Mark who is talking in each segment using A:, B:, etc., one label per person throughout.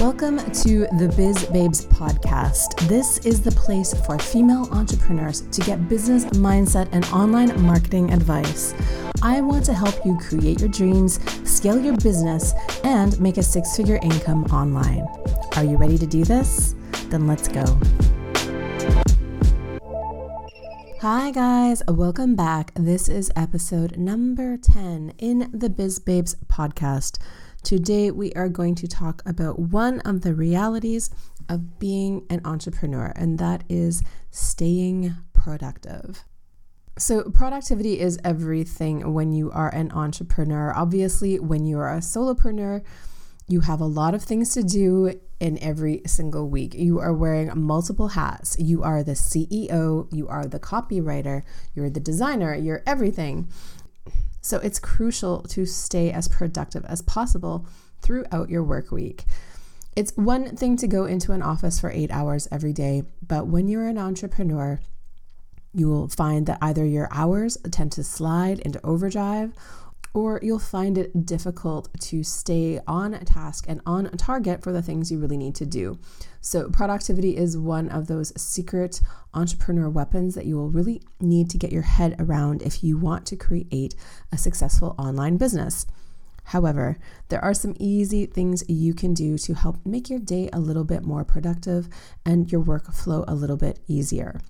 A: Welcome to the Biz Babes podcast. This is the place for female entrepreneurs to get business mindset and online marketing advice. I want to help you create your dreams, scale your business, and make a six figure income online. Are you ready to do this? Then let's go. Hi, guys, welcome back. This is episode number 10 in the Biz Babes podcast. Today, we are going to talk about one of the realities of being an entrepreneur, and that is staying productive. So, productivity is everything when you are an entrepreneur. Obviously, when you are a solopreneur, you have a lot of things to do in every single week. You are wearing multiple hats. You are the CEO, you are the copywriter, you're the designer, you're everything. So it's crucial to stay as productive as possible throughout your work week. It's one thing to go into an office for eight hours every day, but when you're an entrepreneur, you will find that either your hours tend to slide into overdrive or you'll find it difficult to stay on a task and on target for the things you really need to do. So, productivity is one of those secret entrepreneur weapons that you will really need to get your head around if you want to create a successful online business. However, there are some easy things you can do to help make your day a little bit more productive and your workflow a little bit easier.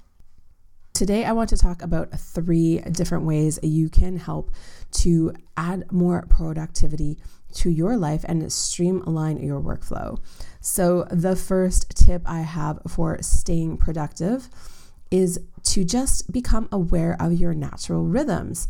A: Today, I want to talk about three different ways you can help to add more productivity to your life and streamline your workflow. So, the first tip I have for staying productive is to just become aware of your natural rhythms.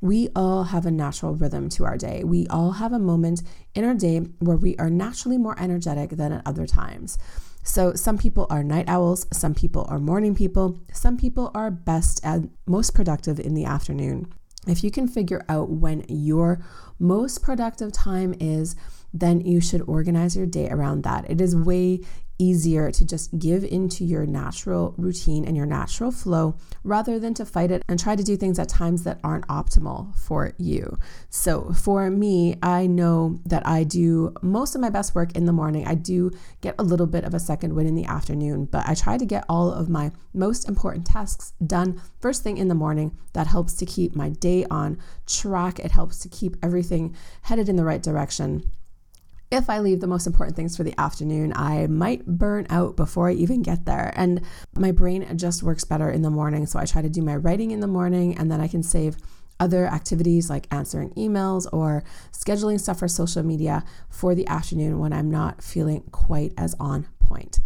A: We all have a natural rhythm to our day. We all have a moment in our day where we are naturally more energetic than at other times. So, some people are night owls, some people are morning people, some people are best and most productive in the afternoon. If you can figure out when your most productive time is, then you should organize your day around that. It is way easier to just give into your natural routine and your natural flow rather than to fight it and try to do things at times that aren't optimal for you. So, for me, I know that I do most of my best work in the morning. I do get a little bit of a second win in the afternoon, but I try to get all of my most important tasks done first thing in the morning. That helps to keep my day on track, it helps to keep everything headed in the right direction if I leave the most important things for the afternoon, I might burn out before I even get there. And my brain just works better in the morning. So I try to do my writing in the morning and then I can save other activities like answering emails or scheduling stuff for social media for the afternoon when I'm not feeling quite as on point.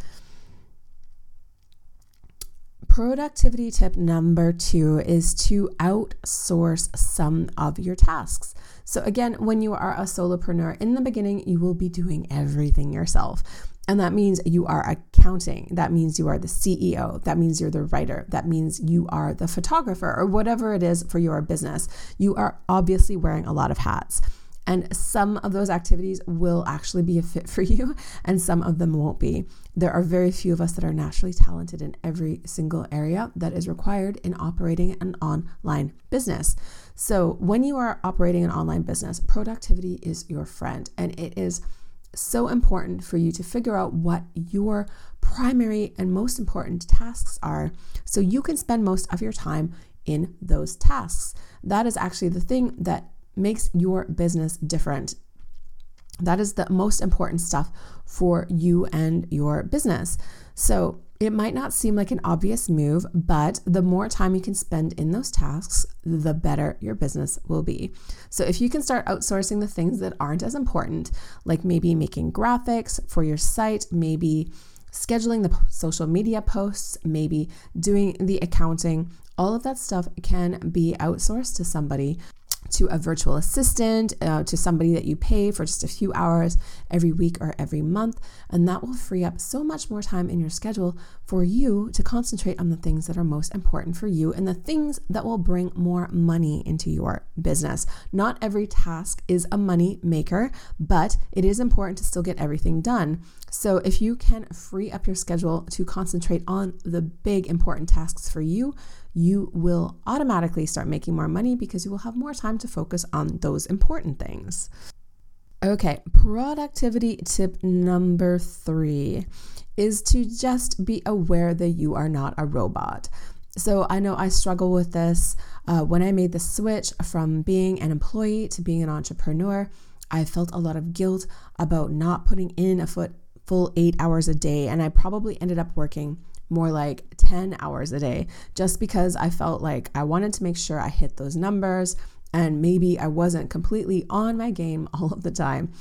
A: Productivity tip number two is to outsource some of your tasks. So, again, when you are a solopreneur, in the beginning, you will be doing everything yourself. And that means you are accounting. That means you are the CEO. That means you're the writer. That means you are the photographer or whatever it is for your business. You are obviously wearing a lot of hats. And some of those activities will actually be a fit for you, and some of them won't be. There are very few of us that are naturally talented in every single area that is required in operating an online business. So, when you are operating an online business, productivity is your friend, and it is so important for you to figure out what your primary and most important tasks are so you can spend most of your time in those tasks. That is actually the thing that makes your business different. That is the most important stuff for you and your business. So, it might not seem like an obvious move, but the more time you can spend in those tasks, the better your business will be. So, if you can start outsourcing the things that aren't as important, like maybe making graphics for your site, maybe scheduling the social media posts, maybe doing the accounting, all of that stuff can be outsourced to somebody to a virtual assistant, uh, to somebody that you pay for just a few hours every week or every month. And that will free up so much more time in your schedule for you to concentrate on the things that are most important for you and the things that will bring more money into your business. Not every task is a money maker, but it is important to still get everything done. So if you can free up your schedule to concentrate on the big important tasks for you, you will automatically start making more money because you will have more time to focus on those important things. Okay, productivity tip number three is to just be aware that you are not a robot. So I know I struggle with this. Uh, when I made the switch from being an employee to being an entrepreneur, I felt a lot of guilt about not putting in a foot full eight hours a day, and I probably ended up working more like 10 hours a day just because I felt like I wanted to make sure I hit those numbers and maybe I wasn't completely on my game all of the time.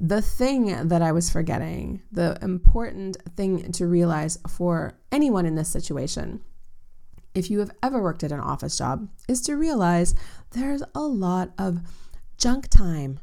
A: The thing that I was forgetting, the important thing to realize for anyone in this situation, if you have ever worked at an office job, is to realize there's a lot of junk time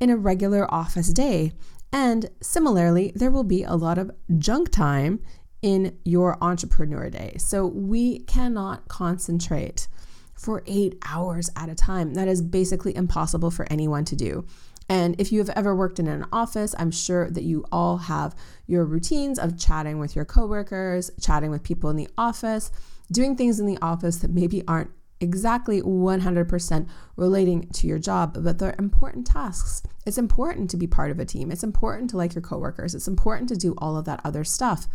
A: in a regular office day. And similarly, there will be a lot of junk time in your entrepreneur day. So we cannot concentrate for eight hours at a time. That is basically impossible for anyone to do. And if you have ever worked in an office, I'm sure that you all have your routines of chatting with your coworkers, chatting with people in the office, doing things in the office that maybe aren't exactly 100% relating to your job, but they're important tasks. It's important to be part of a team. It's important to like your coworkers. It's important to do all of that other stuff.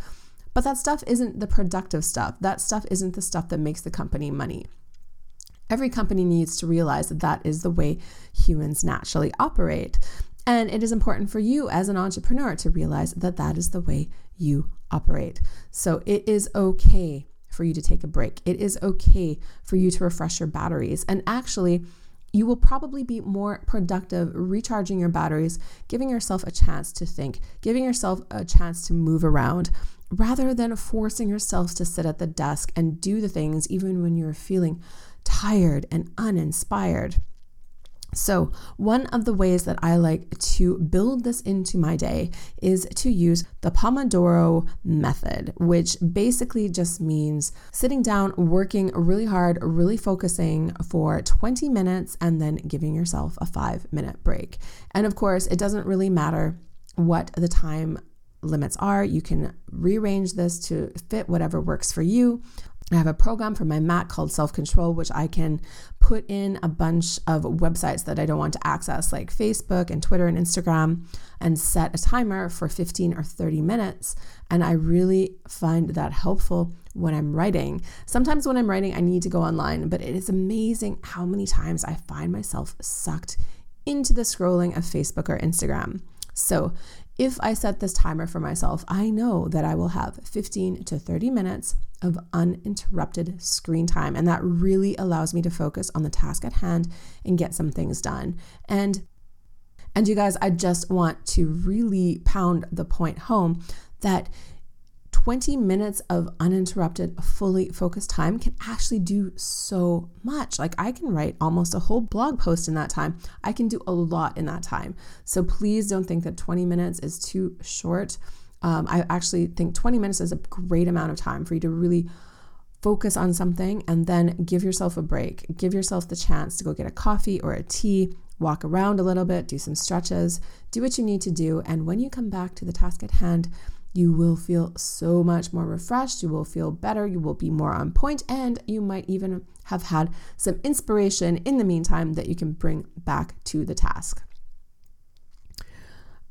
A: But that stuff isn't the productive stuff. That stuff isn't the stuff that makes the company money. Every company needs to realize that that is the way humans naturally operate. And it is important for you as an entrepreneur to realize that that is the way you operate. So it is okay for you to take a break. It is okay for you to refresh your batteries. And actually, you will probably be more productive recharging your batteries, giving yourself a chance to think, giving yourself a chance to move around, rather than forcing yourself to sit at the desk and do the things even when you're feeling tired and uninspired. So, one of the ways that I like to build this into my day is to use the Pomodoro method, which basically just means sitting down, working really hard, really focusing for 20 minutes, and then giving yourself a five minute break. And of course, it doesn't really matter what the time limits are. You can rearrange this to fit whatever works for you. I have a program for my Mac called Self Control, which I can put in a bunch of websites that I don't want to access, like Facebook and Twitter and Instagram, and set a timer for 15 or 30 minutes. And I really find that helpful when I'm writing. Sometimes when I'm writing, I need to go online, but it is amazing how many times I find myself sucked into the scrolling of Facebook or Instagram. So if I set this timer for myself, I know that I will have 15 to 30 minutes of uninterrupted screen time. And that really allows me to focus on the task at hand and get some things done. And and you guys, I just want to really pound the point home that 20 minutes of uninterrupted, fully focused time can actually do so much. Like, I can write almost a whole blog post in that time. I can do a lot in that time. So, please don't think that 20 minutes is too short. Um, I actually think 20 minutes is a great amount of time for you to really focus on something and then give yourself a break. Give yourself the chance to go get a coffee or a tea, walk around a little bit, do some stretches, do what you need to do. And when you come back to the task at hand, you will feel so much more refreshed, you will feel better, you will be more on point, and you might even have had some inspiration in the meantime that you can bring back to the task.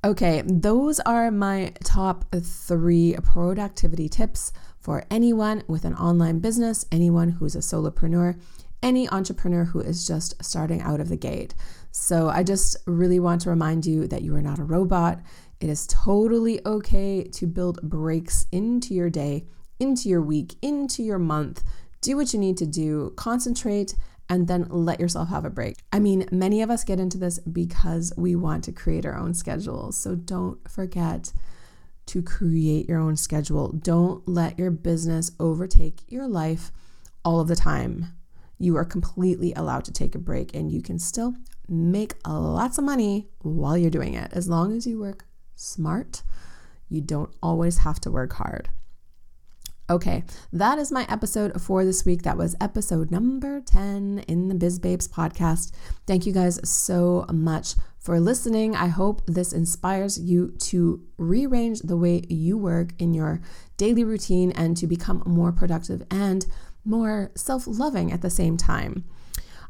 A: Okay, those are my top three productivity tips for anyone with an online business, anyone who's a solopreneur, any entrepreneur who is just starting out of the gate. So, I just really want to remind you that you are not a robot. It is totally okay to build breaks into your day, into your week, into your month. Do what you need to do, concentrate, and then let yourself have a break. I mean, many of us get into this because we want to create our own schedules. So don't forget to create your own schedule. Don't let your business overtake your life all of the time. You are completely allowed to take a break and you can still make lots of money while you're doing it as long as you work smart. You don't always have to work hard. Okay, that is my episode for this week. That was episode number 10 in the Biz Babes podcast. Thank you guys so much for listening. I hope this inspires you to rearrange the way you work in your daily routine and to become more productive and more self loving at the same time.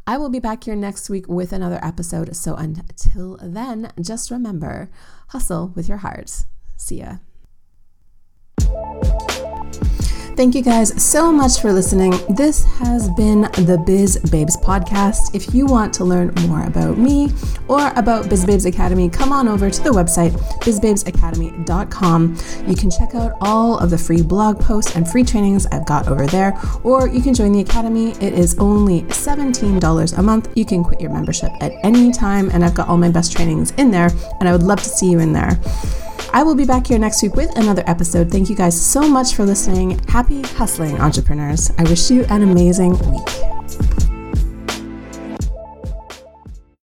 A: I will be back here next week with another episode. So until then, just remember hustle with your heart. See ya. Thank you guys so much for listening. This has been the Biz Babes podcast. If you want to learn more about me or about Biz Babes Academy, come on over to the website bizbabesacademy.com. You can check out all of the free blog posts and free trainings I've got over there, or you can join the academy. It is only $17 a month. You can quit your membership at any time, and I've got all my best trainings in there, and I would love to see you in there. I will be back here next week with another episode. Thank you guys so much for listening. Happy hustling, entrepreneurs. I wish you an amazing week.